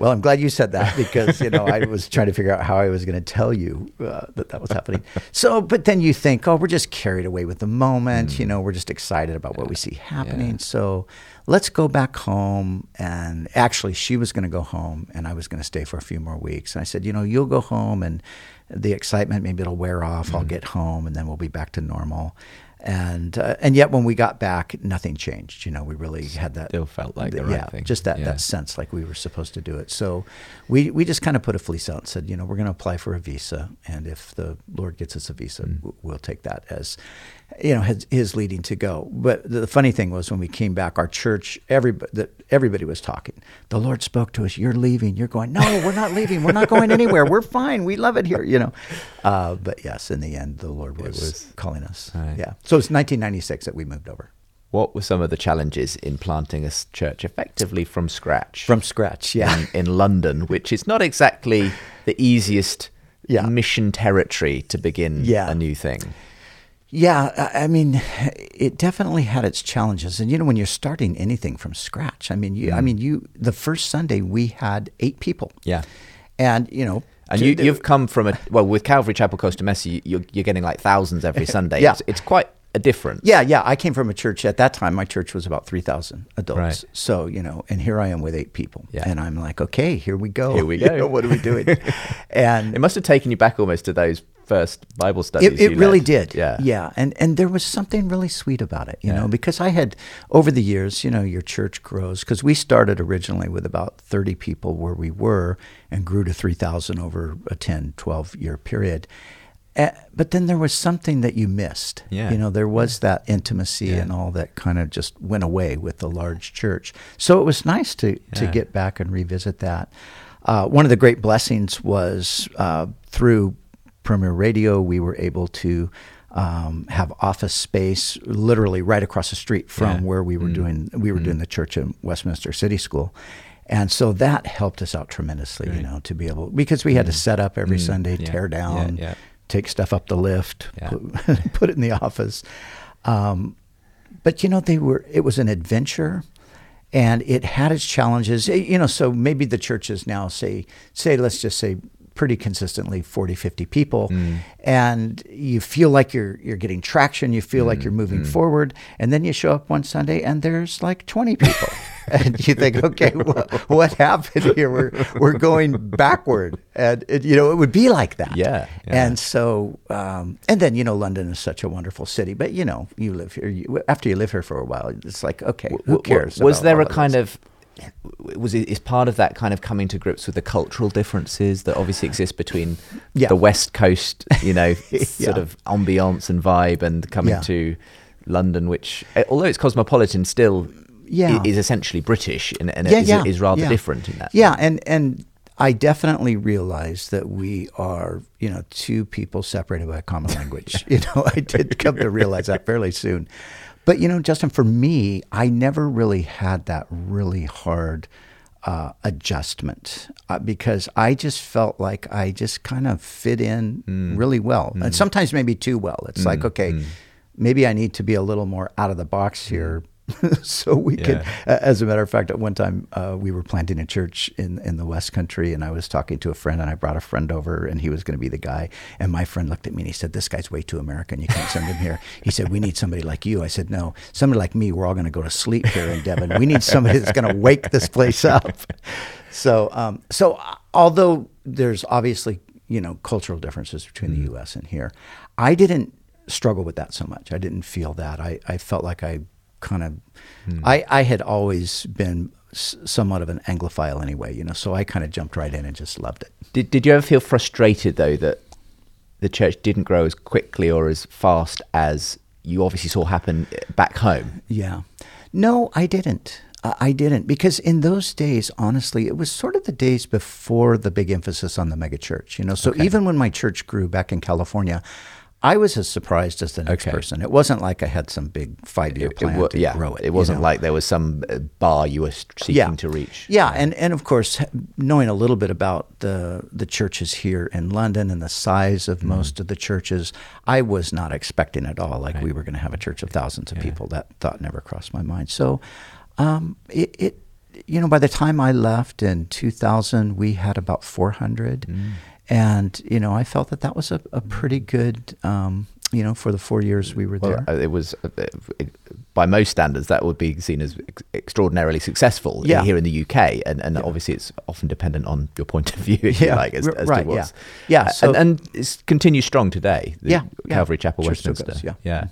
well, I'm glad you said that because you know I was trying to figure out how I was going to tell you uh, that that was happening. So, but then you think, "Oh, we're just carried away with the moment." Mm. You know, we're just excited about what we see happening. Yeah. So let's go back home. And actually, she was going to go home, and I was going to stay for a few more weeks. And I said, you know, you'll go home and the excitement maybe it'll wear off. Mm-hmm. I'll get home and then we'll be back to normal. And uh, and yet when we got back, nothing changed. You know, we really had that. Still felt like the, the yeah, thing. just that yeah. that sense like we were supposed to do it. So we we just kind of put a fleece out and said, you know, we're going to apply for a visa, and if the Lord gets us a visa, mm. we'll take that as you know his, his, leading to go. But the funny thing was when we came back, our church, everybody, that everybody was talking. The Lord spoke to us. You're leaving. You're going. No, we're not leaving. We're not going anywhere. We're fine. We love it here. You know. Uh, but yes, in the end, the Lord was, was calling us. Right. Yeah. So it's 1996 that we moved over. What were some of the challenges in planting a church effectively from scratch? From scratch, yeah. In, in London, which is not exactly the easiest yeah. mission territory to begin yeah. a new thing. Yeah, I mean, it definitely had its challenges, and you know, when you're starting anything from scratch, I mean, you, mm. I mean, you. The first Sunday we had eight people. Yeah, and you know, and you, have come from a well with Calvary Chapel Costa Mesa, you're, you're getting like thousands every [LAUGHS] Sunday. yeah, it's, it's, quite a difference. Yeah, yeah. I came from a church at that time. My church was about three thousand adults. Right. So you know, and here I am with eight people. Yeah. and I'm like, okay, here we go. Here we [LAUGHS] go. You know, what are we doing? [LAUGHS] and it must have taken you back almost to those first Bible studies. It, it really did. Yeah. Yeah. And and there was something really sweet about it, you yeah. know, because I had over the years, you know, your church grows because we started originally with about 30 people where we were and grew to 3,000 over a 10, 12 year period. Uh, but then there was something that you missed. Yeah. You know, there was that intimacy yeah. and all that kind of just went away with the large church. So it was nice to, yeah. to get back and revisit that. Uh, one of the great blessings was uh, through Premier Radio, we were able to um, have office space literally right across the street from yeah. where we were mm. doing we were mm. doing the church in Westminster City School. And so that helped us out tremendously, right. you know, to be able because we had to mm. set up every mm. Sunday, yeah. tear down, yeah. take stuff up the lift, put, [LAUGHS] put, it in the office. Um, but you know, they were it was an adventure and it had its challenges. You know, so maybe the churches now say say let's just say pretty consistently 40 50 people mm. and you feel like you're you're getting traction you feel mm. like you're moving mm. forward and then you show up one sunday and there's like 20 people [LAUGHS] and you think okay what, what happened here we're we're going backward and it, you know it would be like that yeah, yeah. and so um, and then you know london is such a wonderful city but you know you live here you, after you live here for a while it's like okay who cares was there a kind of was it is part of that kind of coming to grips with the cultural differences that obviously exist between yeah. the West Coast, you know, [LAUGHS] yeah. sort of ambiance and vibe, and coming yeah. to London, which uh, although it's cosmopolitan, still Yeah. is essentially British and, and is, is rather different in that. Yeah, and and I definitely realize that we are, you know, two people separated by a common language. [LAUGHS] you know, I did come to realize that fairly soon. But you know, Justin, for me, I never really had that really hard uh, adjustment uh, because I just felt like I just kind of fit in Mm. really well, and sometimes maybe too well. It's like, okay, maybe I need to be a little more out of the box here. [LAUGHS] so we could. Yeah. as a matter of fact, at one time uh, we were planting a church in, in the West Country, and I was talking to a friend, and I brought a friend over, and he was going to be the guy. And my friend looked at me and he said, "This guy's way too American. You can't send him here." He said, "We need somebody like you." I said, "No, somebody like me. We're all going to go to sleep here in Devon. We need somebody that's going to wake this place up." So, um, so uh, although there's obviously you know cultural differences between the U.S. and here, I didn't struggle with that so much. I didn't feel that. I, I felt like I kind of, hmm. I, I had always been somewhat of an Anglophile anyway, you know, so I kind of jumped right in and just loved it. Did Did you ever feel frustrated though that the church didn't grow as quickly or as fast as you obviously saw happen eh, back home? Yeah. No, I didn't. I I didn't because in those days, honestly, it was sort of the days before the big emphasis on the megachurch. You know, so even when my church grew back in California, I was as surprised as the next Okay. person. It wasn't like I had some big five-year It, plan wa- to yeah, grow it. it wasn't know? like there was some uh, bar you were seeking yeah. to reach. Yeah, and, and of course, knowing a little bit about the the churches here in London and the size of Mm-hmm. most of the churches, I was not expecting at all like we were going to have a church of thousands of people. That thought never crossed my mind. So, um, it, it you know, by the time I left in 2000, we had about 400, Mm. And you know, I felt that that was a, a pretty good. Um, you know, for the four years we were Well, there. uh, it was, uh, uh, by most standards, that would be seen as ex- extraordinarily successful Yeah. here in the UK, and, and obviously it's often dependent on your point of view, [LAUGHS] if you Yeah, like, as, as right, to what's, yeah. Yeah, uh, so- and, and it continues strong today. The Yeah, yeah. Calvary Chapel, Church Westminster, goes, yeah. yeah.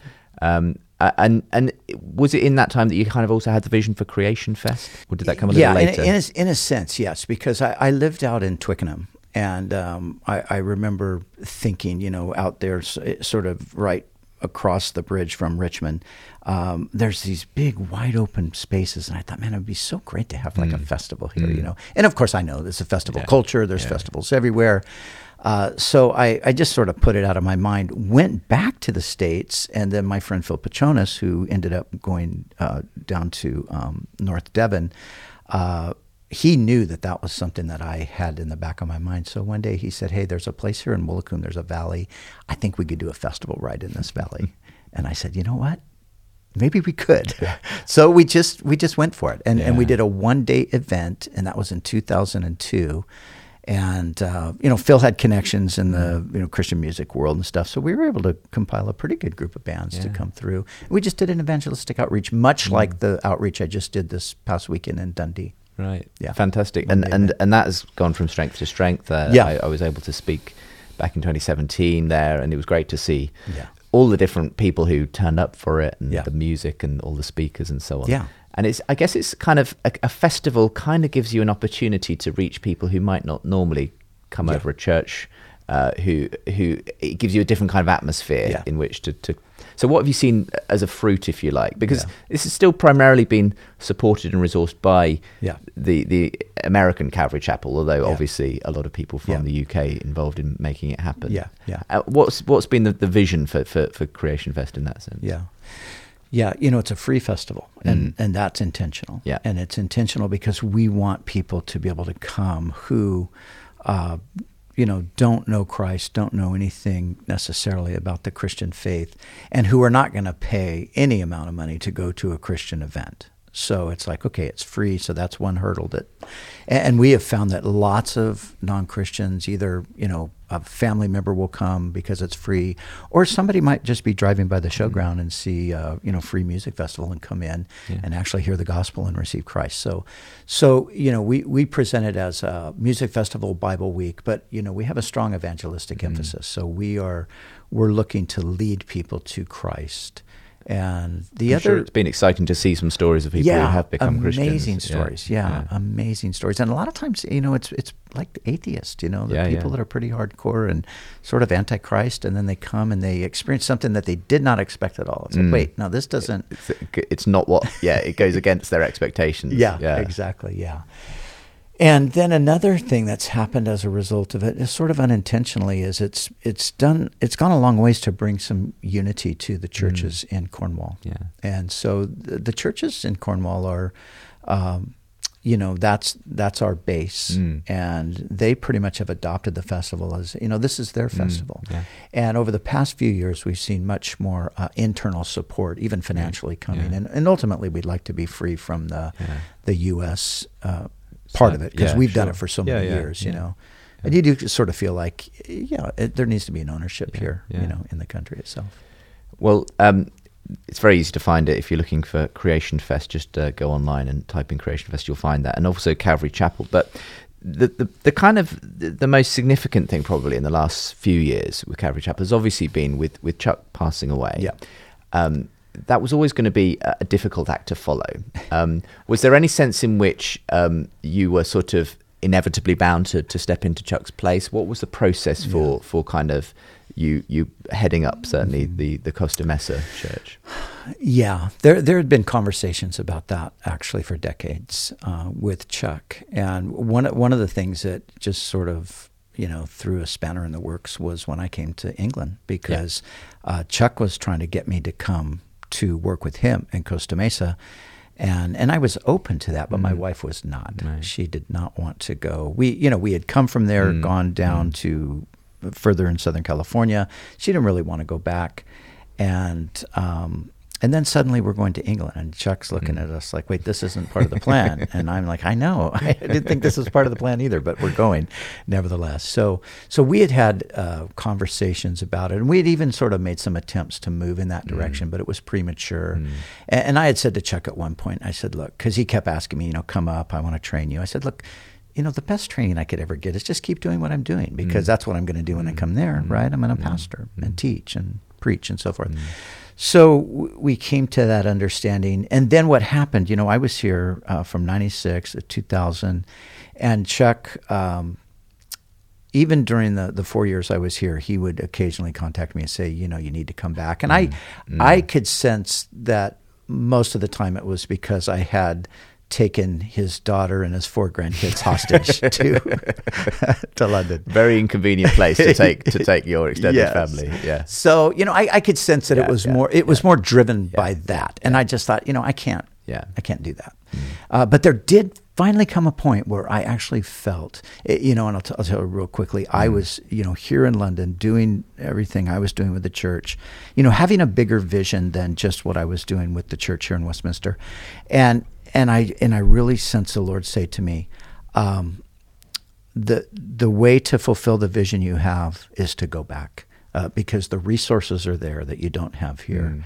Um, uh, and and was it in that time that you kind of also had the vision for Creation Fest, or did that come a little yeah, later? In, in, a, in a sense, yes, because I, I lived out in Twickenham, and um, I, I remember thinking, you know, out there, sort of right across the bridge from Richmond, um, there's these big, wide open spaces, and I thought, man, it would be so great to have like a festival here, you know. And of course, I know there's a festival Mm. Yeah. culture. There's Yeah. festivals everywhere. Uh, so I, I just sort of put it out of my mind, went back to the States, and then my friend Phil Pachonis, who ended up going uh, down to um, North Devon, uh, he knew that that was something that I had in the back of my mind. So one day he said, Hey, there's a place here in Woolacombe, there's a valley. I think we could do a festival right in this valley. [LAUGHS] And I said, You know what? Maybe we could. [LAUGHS] so we just we just went for it, and and we did a one day event, and that was in 2002 and uh, you know Phil had connections in the you know Christian music world and stuff, so we were able to compile a pretty good group of bands to come through. We just did an evangelistic outreach, much like the outreach I just did this past weekend in Dundee. Right. Yeah. Fantastic. And and and that has gone from strength to strength. Uh, Yeah. I, I was able to speak back in 2017 there, and it was great to see Yeah. all the different people who turned up for it, and Yeah. the music, and all the speakers, and so on. Yeah. And it's I guess it's kind of a, a festival. Kind of gives you an opportunity to reach people who might not normally come over a church. Uh, who who it gives you a different kind of atmosphere in which to, to so what have you seen as a fruit if you like because Yeah. this has still primarily been supported and resourced by Yeah. the the American Calvary Chapel, although Yeah. obviously a lot of people from the UK involved in making it happen. Yeah, yeah. Uh, what's what's been the, the vision for, for, for Creation Fest in that sense? Yeah. Yeah, you know, it's a free festival and, and that's intentional. Yeah. And it's intentional because we want people to be able to come who, uh, you know, don't know Christ, don't know anything necessarily about the Christian faith, and who are not going to pay any amount of money to go to a Christian event. So it's like, okay, it's free. So that's one hurdle that, and we have found that lots of non Christians, either, you know, a family member will come because it's free, or somebody might just be driving by the showground and see, uh, you know, free music festival and come in and actually hear the gospel and receive Christ. So, so you know, we we present it as a music festival, Bible week, but you know, we have a strong evangelistic emphasis. So we are we're looking to lead people to Christ And the I'm other, sure it's been exciting to see some stories of people who have become amazing Christians. Amazing stories. Yeah, amazing stories. And a lot of times, you know, it's it's like atheist, You know, the Yeah, people yeah. that are pretty hardcore and sort of antichrist, and then they come and they experience something that they did not expect at all. It's like, Mm. wait, no, this doesn't. It's, it's not what. Yeah, it goes against their expectations. [LAUGHS] Yeah, exactly. Yeah. And then another thing that's happened as a result of it is sort of unintentionally is it's it's done it's gone a long ways to bring some unity to the churches in Cornwall. Yeah. And so the, the churches in Cornwall are um, you know that's that's our base Mm. and they pretty much have adopted the festival as you know this is their festival yeah. and over the past few years we've seen much more uh, internal support even financially coming Yeah. and, and ultimately we'd like to be free from the Yeah. the U.S. Uh, part of it because Yeah, we've done it for so many years, you know. And you do sort of feel like, yeah, it, there needs to be an ownership here, you know, in the country itself. Well, um, it's very easy to find it if you're looking for Creation Fest. Just uh, go online and type in Creation Fest, you'll find that, and also Calvary Chapel. But the the, the kind of the, the most significant thing probably in the last few years with Calvary Chapel has obviously been with with Chuck passing away. Yeah. Um, that was always going to be a, difficult act to follow. Um, was there any sense in which um, you were sort of inevitably bound to, to step into Chuck's place? What was the process for, for kind of you you heading up certainly Mm-hmm. the the Costa Mesa Church? Yeah, there there had been conversations about that actually for decades uh, with Chuck, and one one of the things that just sort of you know threw a spanner in the works was when I came to England because uh, Chuck was trying to get me to come to work with him in Costa Mesa. And and I was open to that, but my wife was not. Right. She did not want to go. We you know we had come from there, Mm. gone down to further in Southern California. She didn't really want to go back, and um, and then suddenly we're going to England, and Chuck's looking Mm. at us like, "Wait, this isn't part of the plan." [LAUGHS] and I'm like, "I know, [LAUGHS] I didn't think this was part of the plan either, but we're going, nevertheless." So so we had had uh, conversations about it, and we had even sort of made some attempts to move in that Mm. direction, but it was premature. Mm. And, and I had said to Chuck at one point, I said, "Look," because he kept asking me, you know, come up, I want to train you. I said, "Look." You know, the best training I could ever get is just keep doing what I'm doing because mm. that's what I'm going to do when I mm. come there, right? I'm going to pastor and teach and preach and so forth. So we came to that understanding. And then what happened, you know, I was here uh, from 96 to 2000, and Chuck, um, even during the, the four years I was here, he would occasionally contact me and say, you know, you need to come back. And I, I could sense that most of the time it was because I had taken his daughter and his four grandkids hostage [LAUGHS] to [LAUGHS] to London. Very inconvenient place to take to take your extended Yes. family. Yeah. So you know, I, I could sense that Yeah, it was yeah, more. It was more driven by that, and I just thought, you know, I can't. Yeah. I can't do that. Hmm. Uh, but there did finally come a point where I actually felt, it, you know, and I'll, t- I'll tell you real quickly. I hmm. was, you know, here in London doing everything I was doing with the church, you know, having a bigger vision than just what I was doing with the church here in Westminster, and and I and I really sense the Lord say to me. Um, the the way to fulfill the vision you have is to go back uh, because the resources are there that you don't have here.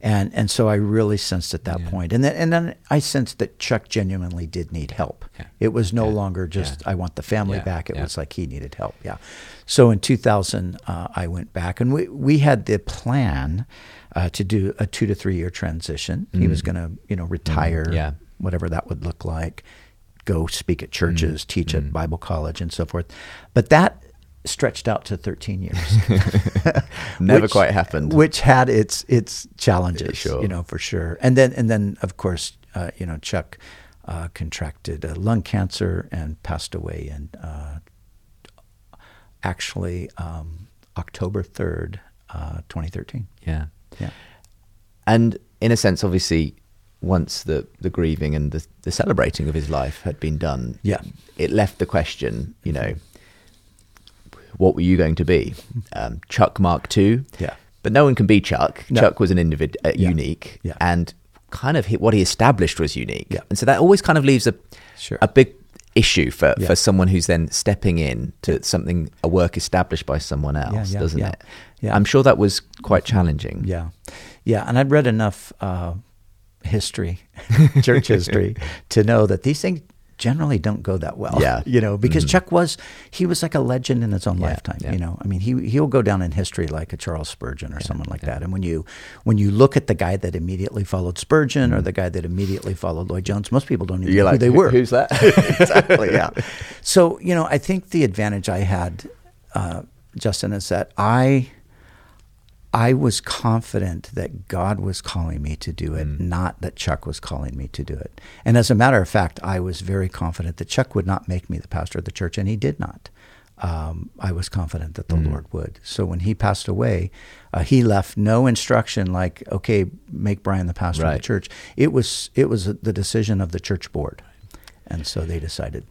And and so I really sensed at that Yeah. point. and then and then I sensed that Chuck genuinely did need help. Yeah. It was no Yeah. longer just. I want the family back. It was like he needed help. Yeah. So in 2000, uh, I went back, and we we had the plan uh, to do a two to three year transition. He was going to you know retire, Mm. Whatever that would look like, go speak at churches, Mm. teach at Bible college, and so forth. But that stretched out to 13 years. [LAUGHS] Never Which- quite happened. Which had its its challenges, Sure. you know, for sure. And then and then of course, uh, you know, Chuck uh, contracted uh, lung cancer and passed away in uh, actually um, October 3rd, uh, 2013. Yeah. Yeah. And in a sense, obviously, once the, the grieving and the, the celebrating of his life had been done, Yeah. it left the question, you know, what were you going to be? Um, Chuck Mark II? Yeah. But no one can be Chuck. No. Chuck was an individ, uh, Yeah. unique, Yeah. and kind of what he established was unique. Yeah. And so that always kind of leaves a Sure. a big issue for, Yeah. for someone who's then stepping in to something a work established by someone else, yeah, doesn't yeah. it? Yeah. I'm sure that was quite challenging. Yeah, yeah, and I'd read enough uh, history, [LAUGHS] church history, [LAUGHS] to know that these things generally don't go that well. Yeah. [LAUGHS] you know, because Chuck was he was like a legend in his own Yeah, lifetime. yeah. You know, I mean, he he'll go down in history like a Charles Spurgeon or someone like that. And when you when you look at the guy that immediately followed Spurgeon or the guy that immediately followed Lloyd Jones, most people don't even. You're know like, who they were. who's that? exactly. Yeah. So you know, I think the advantage I had, uh, Justin, is that I. I was confident that God was calling me to do it, not that Chuck was calling me to do it. And as a matter of fact, I was very confident that Chuck would not make me the pastor of the church, and he did not. Um, I was confident that the Lord would. So when he passed away, uh, he left no instruction like, "Okay, make Brian the pastor of the church." It was it was the decision of the church board, and so they decided.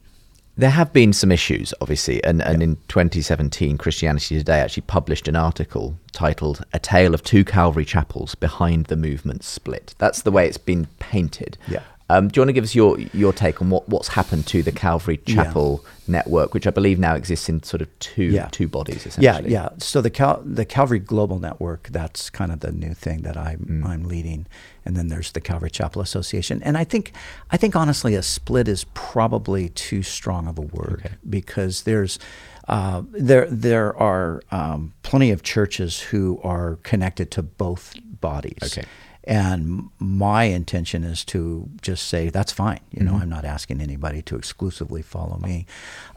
There have been some issues, obviously, and, and in 2017, Christianity Today actually published an article titled "A Tale of Two Calvary Chapels Behind the Movement Split." That's the way it's been painted. Yeah. Um, do you want to give us your your take on what, what's happened to the Calvary Yeah. Chapel network, which I believe now exists in sort of two Yeah. two bodies, essentially? yeah. yeah. So the Cal- the Calvary Global Network, that's kind of the new thing that I'm I'm leading, and then there's the Calvary Chapel Association. And I think I think honestly, a split is probably too strong of a word because there's. Uh, there, there are um, plenty of churches who are connected to both bodies. Okay. And my intention is to just say, that's fine. You know, I'm not asking anybody to exclusively follow me.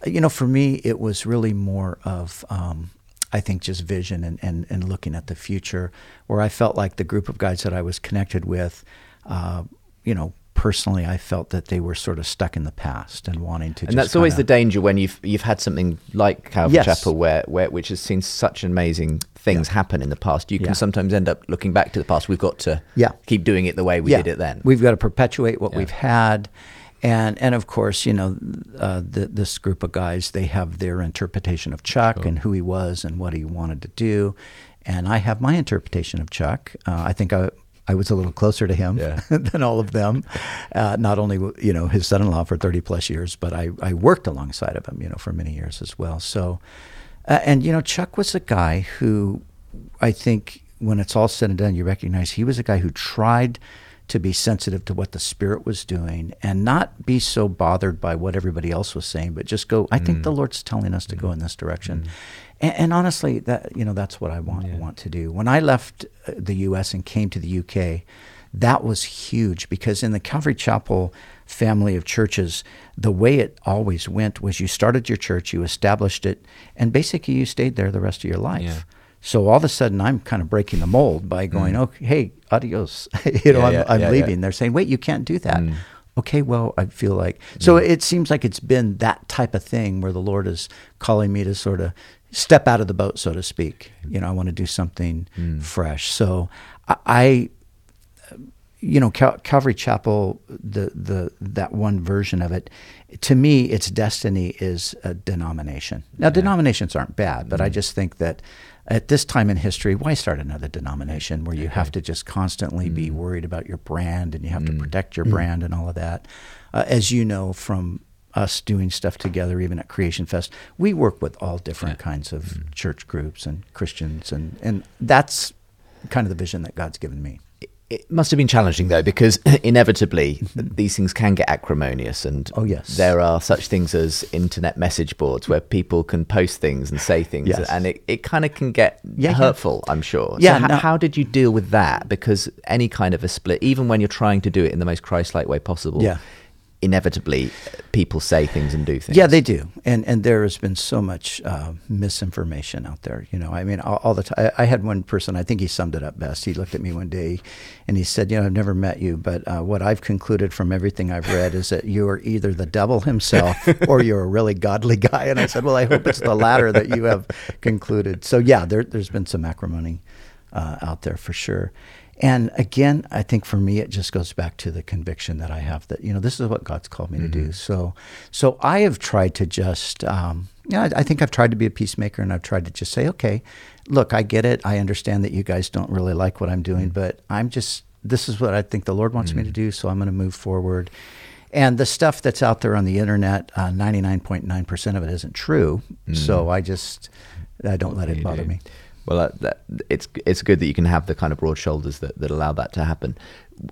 Uh, You know, for me, it was really more of, um, I think, just vision and, and, and looking at the future, where I felt like the group of guys that I was connected with, uh, you know, personally, I felt that they were sort of stuck in the past and wanting to and that's always kinda- the danger when you've you've had something like Calvary Yes. Chapel, where, where which has seen such amazing things Yeah. happen in the past. You can Yeah. sometimes end up looking back to the past. We've got to Yeah. keep doing it the way we did it then. We've got to perpetuate what we've had. And, and of course, you know, uh, the, this group of guys, they have their interpretation of Chuck and who he was and what he wanted to do. And I have my interpretation of Chuck. Uh, I think I, I was a little closer to him Yeah. [LAUGHS] than all of them. Uh, not only, you know, his son-in-law for 30 plus years, but I, I worked alongside of him, you know, for many years as well. So, uh, and, you know, Chuck was a guy who I think when it's all said and done, you recognize he was a guy who tried to be sensitive to what the Spirit was doing and not be so bothered by what everybody else was saying, but just go, I think the Lord's telling us to go in this direction. And, and honestly, that you know, that's what I want want to do. When I left uh, the U.S. and came to the UK, that was huge because in the Calvary Chapel family of churches, the way it always went was you started your church, you established it, and basically you stayed there the rest of your life. Yeah. So all of a sudden, I'm kind of breaking the mold by going, "Oh, hey, adios." [LAUGHS] you know, Mm. Yeah, I'm, I'm yeah, leaving. yeah. They're saying, "Wait, you can't do that." Mm. Okay, well, I feel like so. It seems like it's been that type of thing where the Lord is calling me to sort of step out of the boat, so to speak. You know, I want to do something Mm. fresh. So I. I you know, Cal- Calvary Chapel, the the that one version of it, to me, its destiny is a denomination. Now, denominations aren't bad, but I just think that at this time in history, why start another denomination where you have to just constantly be worried about your brand and you have to protect your brand and all of that? Uh, as you know from us doing stuff together, even at Creation Fest, we work with all different kinds of mm-hmm. church groups and Christians, and and that's kind of the vision that God's given me. It must have been challenging though, because [LAUGHS] inevitably [LAUGHS] these things can get acrimonious, and Oh, yes. there are such things as internet message boards where people can post things and say things, Yes. and it, it kind of can get Yeah, yeah. hurtful. I'm sure. Yeah, So ho- no- how did you deal with that? Because any kind of a split, even when you're trying to do it in the most Christ-like way possible, Yeah. Inevitably people say things and do things. Yeah, they do, and and there has been so much uh, misinformation out there. You know, I mean, all, all the time. I, I had one person. I think he summed it up best. He looked at me one day, and he said, "You know, I've never met you, but uh, what I've concluded from everything I've read is that you are either the devil himself [LAUGHS] or you're a really godly guy." And I said, "Well, I hope it's the latter that you have concluded." So yeah, there, there's been some acrimony uh, out there for sure. And again, I think for me, it just goes back to the conviction that I have that you know this is what God's called me to do. So, so I have tried to just, um, yeah, I, I think I've tried to be a peacemaker, and I've tried to just say, okay, look, I get it. I understand that you guys don't really like what I'm doing, but I'm just this is what I think the Lord wants me to do. So I'm going to move forward. And the stuff that's out there on the internet, uh, 99.9% of it isn't true. So I just, I don't let it bother me. Well, that, that, it's it's good that you can have the kind of broad shoulders that, that allow that to happen.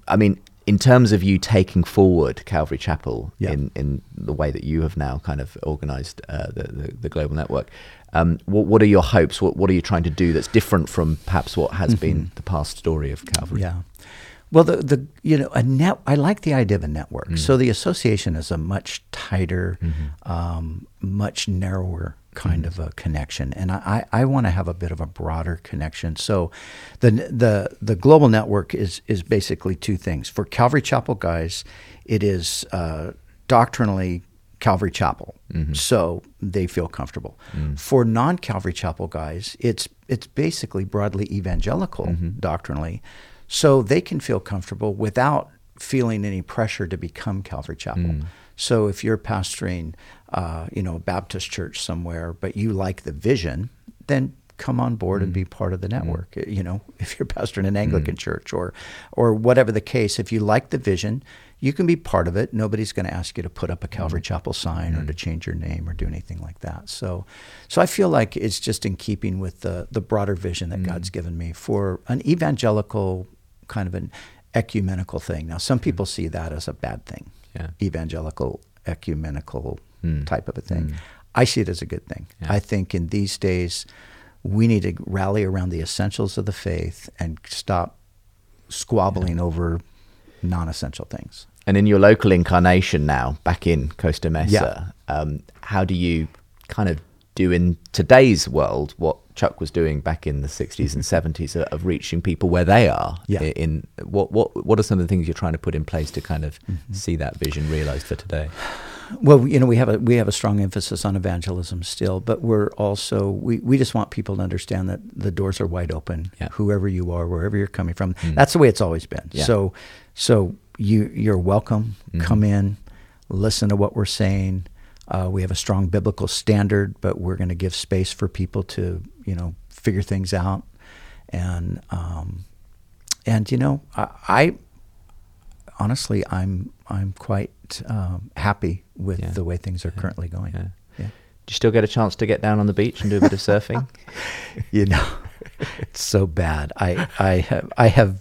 I mean, in terms of you taking forward Calvary Chapel Yeah. in, in the way that you have now kind of organized uh, the, the, the global network, um, what, what are your hopes? What, what are you trying to do that's different from perhaps what has been the past story of Calvary? Mm-hmm. Yeah. Well, the, the you know a net. I like the idea of a network. Mm. So the association is a much tighter, Mm-hmm. um, much narrower kind of a connection, and I, I, I want to have a bit of a broader connection. So, the the the global network is is basically two things. For Calvary Chapel guys, it is uh, doctrinally Calvary Chapel, mm-hmm. so they feel comfortable. Mm. For non Calvary Chapel guys, it's it's basically broadly evangelical mm-hmm. doctrinally, so they can feel comfortable without feeling any pressure to become Calvary Chapel. Mm. So if you're pastoring, uh, you know, a Baptist church somewhere, but you like the vision, then come on board and be mm-hmm. part of the mm-hmm. network. You know, [LAUGHS] if you're pastoring an Anglican mm-hmm. church or or whatever the case, if you like the vision, you can be part of it. Nobody's going to ask you to put up a Calvary Chapel sign or to change your name or do anything like that. So, so I feel like it's just in keeping with the the broader vision that God's given me for an evangelical kind of an ecumenical thing. Now, some people see that as a bad thing. Yeah. Evangelical ecumenical Hmm. type of a thing. I see it as a good thing. I think in these days we need to rally around the essentials of the faith and stop squabbling over non-essential things. And in your local incarnation now, back in Costa Mesa, um, how do you kind of do in today's world what Chuck was doing back in the 60s and mm-hmm. 70s of- uh, of reaching people where they are? Yeah. I- In what what what are some of the things you're trying to put in place to kind of Mm-hmm. see that vision realized for today? Well, you know, we have a we have a strong emphasis on evangelism still, but we're also we, we just want people to understand that the doors are wide open. Yeah. Whoever you are, wherever you're coming from, mm. that's the way it's always been. Yeah. So, so you you're welcome. Mm-hmm. Come in, listen to what we're saying. Uh, we have a strong biblical standard, but we're going to give space for people to you know figure things out, and um, and you know I, I honestly, I'm I'm quite um, happy with Yeah. the way things are currently going. Yeah. Yeah. Do you still get a chance to get down on the beach and do a bit of [LAUGHS] surfing? You know, it's so bad. I I have I have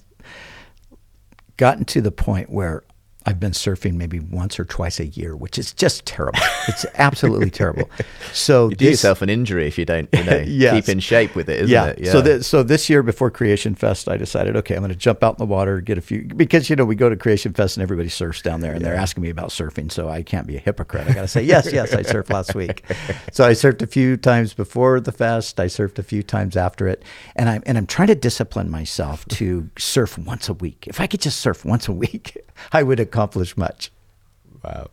gotten to the point where I've been surfing maybe once or twice a year, which is just terrible. It's absolutely [LAUGHS] terrible. So You do this- yourself an injury if you don't, you know, [LAUGHS] Yes. keep in shape with it, isn't yeah. it? So this, so this year before Creation Fest, I decided, okay, I'm going to jump out in the water, get a few because you know we go to Creation Fest and everybody surfs down there, and they're asking me about surfing, so I can't be a hypocrite. I got to say, yes, yes, I surfed last [LAUGHS] week. So I surfed a few times before the fest. I surfed a few times after it, and I'm and I'm trying to discipline myself to surf once a week. If I could just surf once a week, I would accomplish much. Wow.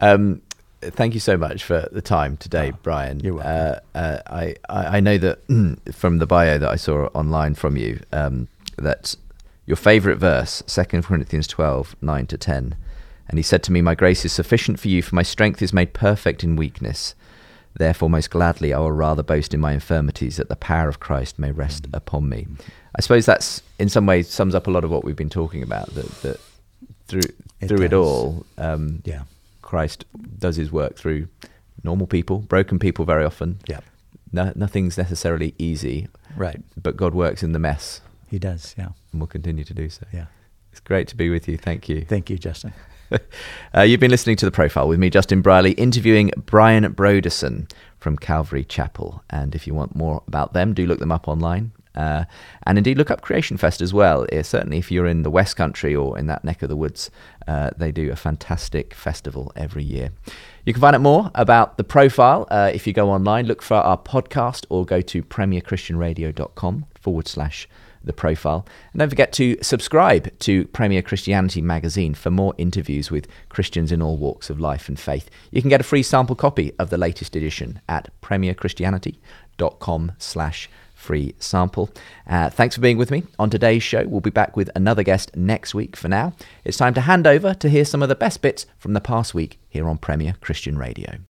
Um, thank you so much for the time today, Brian. you're welcome. Uh, uh, I, I know that [CLEARS THROAT] from the bio that I saw online from you um, that your favourite verse, 2 Corinthians 12, 9 to 10. And he said to me, My grace is sufficient for you, for my strength is made perfect in weakness. Therefore, most gladly, I will rather boast in my infirmities, that the power of Christ may rest Mm-hmm. upon me. I suppose that's, in some ways, sums up a lot of what we've been talking about. That, that through It through it all, um, Yeah. Christ does his work through normal people, broken people very often. Yeah. No, nothing's necessarily easy, Right. but God works in the mess He does. Yeah. and will continue to do so. Yeah. It's great to be with you. Thank you. Thank you, Justin. [LAUGHS] uh, you've been listening to The Profile with me, Justin Brierley, interviewing Brian Brodersen from Calvary Chapel. And if you want more about them, do look them up online. Uh, and indeed, look up Creation Fest as well. Uh, certainly, if you're in the West Country or in that neck of the woods, uh, they do a fantastic festival every year. You can find out more about the profile uh, if you go online, look for our podcast, or go to premierchristianradio.com forward slash the profile. And don't forget to subscribe to Premier Christianity magazine for more interviews with Christians in all walks of life and faith. You can get a free sample copy of the latest edition at premierchristianity.com slash free sample. Uh, thanks for being with me on today's show. We'll be back with another guest next week. For now, it's time to hand over to hear some of the best bits from the past week here on Premier Christian Radio.